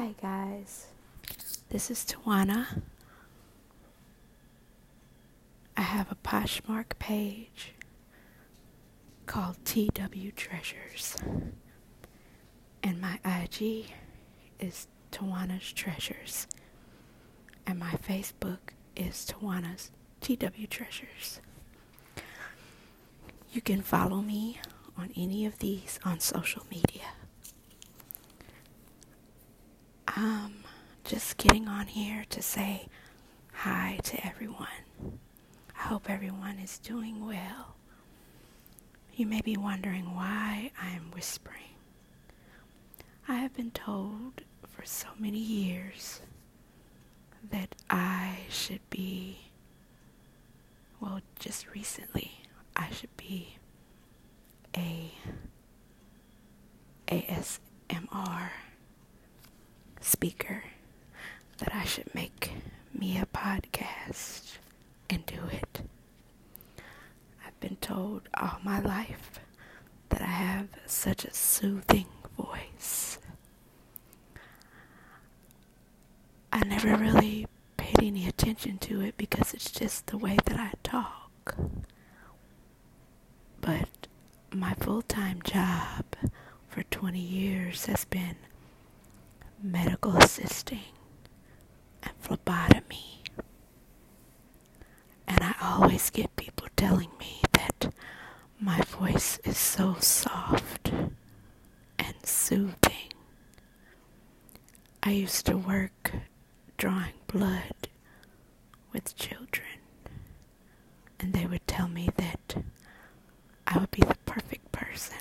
Hi, guys. This is Tawanna. I have a Poshmark page called TW Treasures. And my IG is Tawanna's Treasures. And my Facebook is Tawanna's TW Treasures. You can follow me on any of these on social media. Um, just getting on here to say hi to everyone. I hope everyone is doing well. You may be wondering why I am whispering. I have been told for so many years that I should be, well, just recently, I should be a ASMR speaker, that I should make me a podcast and do it. I've been told all my life that I have such a soothing voice. I never really paid any attention to it because it's just the way that I talk. But my full time job for 20 years has been medical assisting and phlebotomy. And I always get people telling me that my voice is so soft and soothing. I used to work drawing blood with children, and they would tell me that I would be the perfect person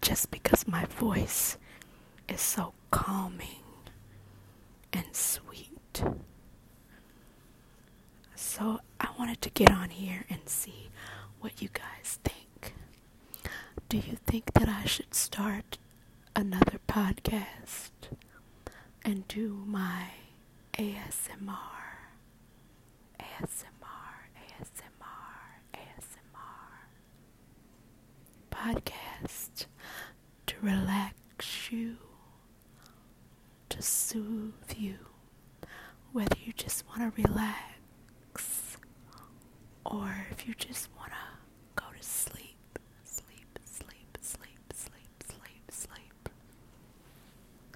just because my voice is so calming and sweet. So I wanted to get on here and see what you guys think. Do you think that I should start another podcast and do my ASMR? ASMR, ASMR, ASMR podcast to relax you soothe you, whether you just want to relax or if you just want to go to sleep, sleep, sleep, sleep, sleep, sleep, sleep.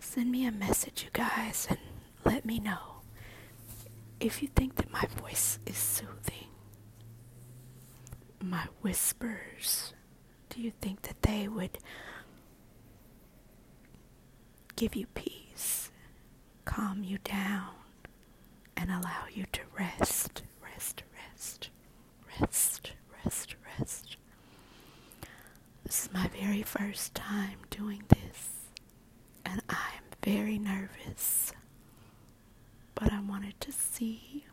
Send me a message, you guys, and let me know if you think that my voice is soothing. My whispers, do you think that they would give you peace, calm you down, and allow you to rest, rest, rest, rest, rest, rest. This is my very first time doing this, and I'm very nervous. But I wanted to see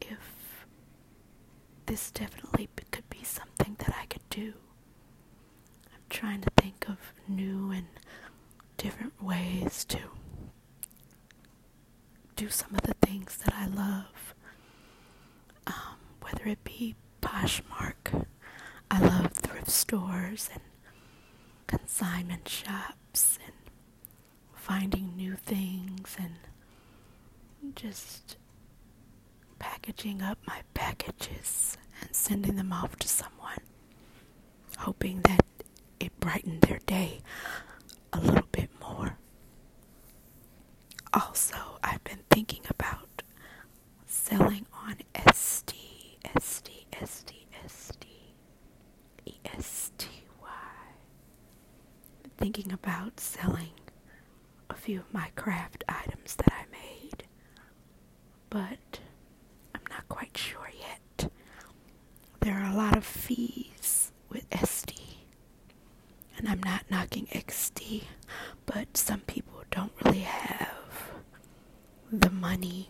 if this definitely could be something that I could do. I'm trying to think of new and different ways to do some of the things that I love. Um, whether it be Poshmark, I love thrift stores and consignment shops and finding new things and just packaging up my packages and sending them off to someone, hoping that it brightened their day a little bit more. Also, I've been thinking about selling on Etsy, Etsy, Etsy, Etsy, Etsy. Thinking about selling a few of my craft items that I made, but I'm not quite sure yet. There are a lot of fees with Etsy and I'm not knocking Etsy, but some people don't really have the money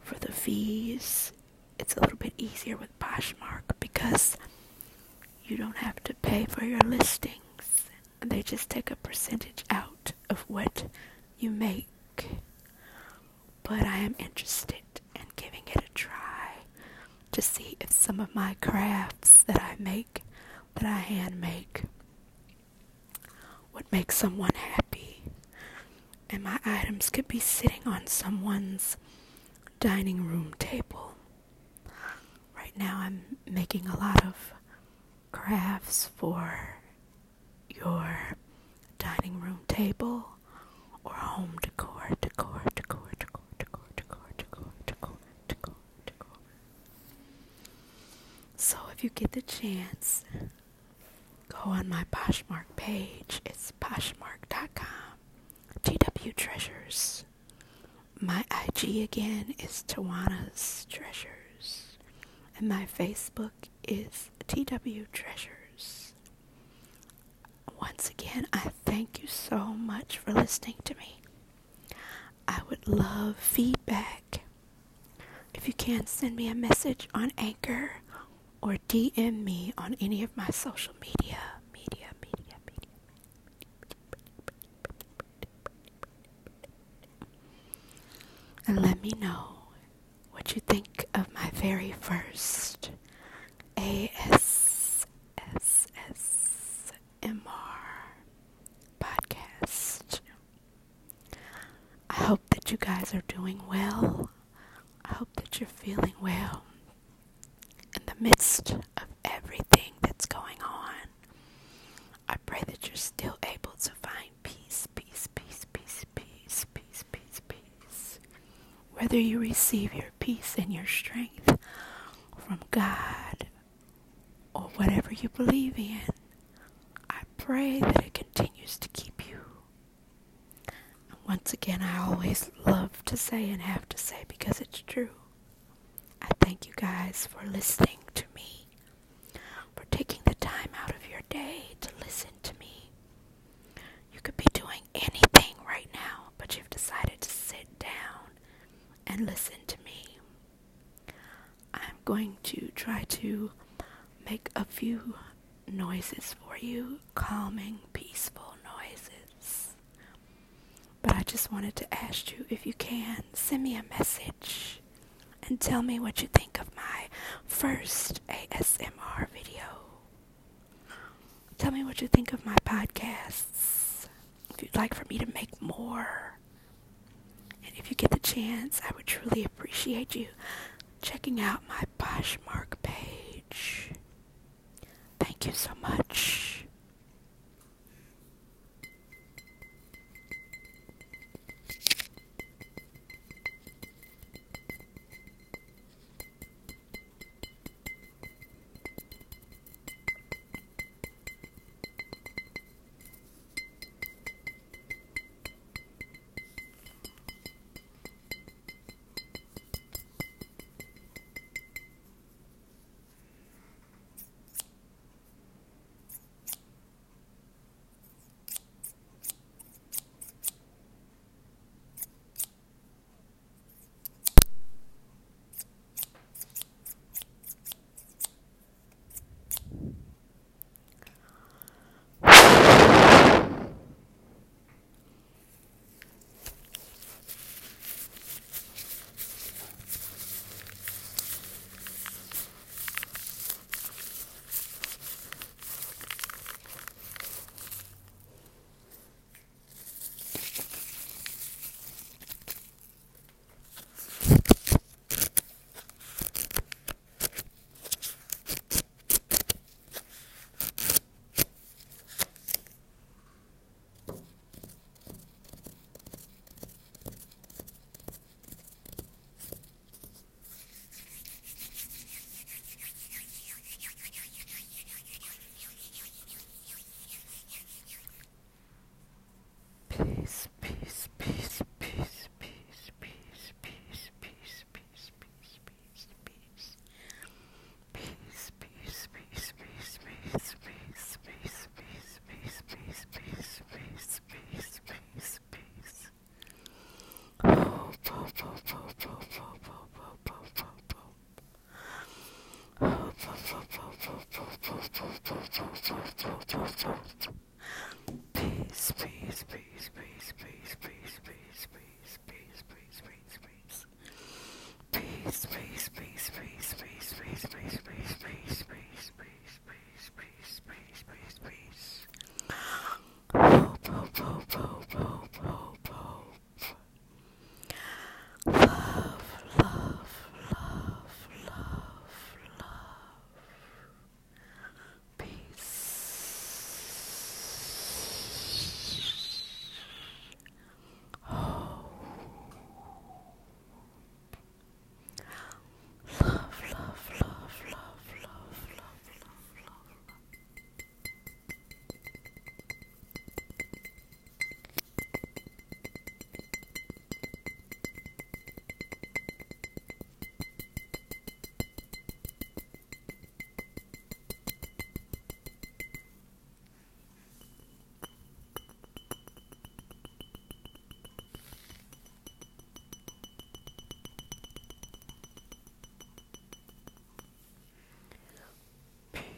for the fees. It's a little bit easier with Poshmark because you don't have to pay for your listings. They just take a percentage out of what you make. But I am interested in giving it a try to see if some of my crafts that I make that I hand make would make someone happy. And my items could be sitting on someone's dining room table. Now, I'm making a lot of crafts for your dining room table or home decor, decor, decor, decor, decor, decor, decor, decor, decor, decor. So if you get the chance, go on my Poshmark page. It's poshmark.com. TW Treasures. My IG again is Tawanna's Treasures. And my Facebook is TW Treasures. Once again, I thank you so much for listening to me. I would love feedback. If you can, send me a message on Anchor or DM me on any of my social media. Media, media, media. And let me know what you think very first ASSSMR podcast. I hope that you guys are doing well. I hope that you're feeling well in the midst of everything that's going on. I pray that you're still able to find peace, peace, peace, peace, peace, peace, peace, peace. Whether you receive your peace and your strength from God or whatever you believe in, I pray that it continues to keep you. And once again, I always love to say and have to say because it's true. I thank you guys for listening to me, for taking the time out of your day to listen to me. You could be doing anything right now, but you've decided to sit down and listen to me. Going to try to make a few noises for you, calming, peaceful noises. But I just wanted to ask you if you can send me a message and tell me what you think of my first ASMR video. Tell me what you think of my podcasts. If you'd like for me to make more. And if you get the chance, I would truly appreciate you checking out my Poshmark page. Thank you so much.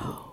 Know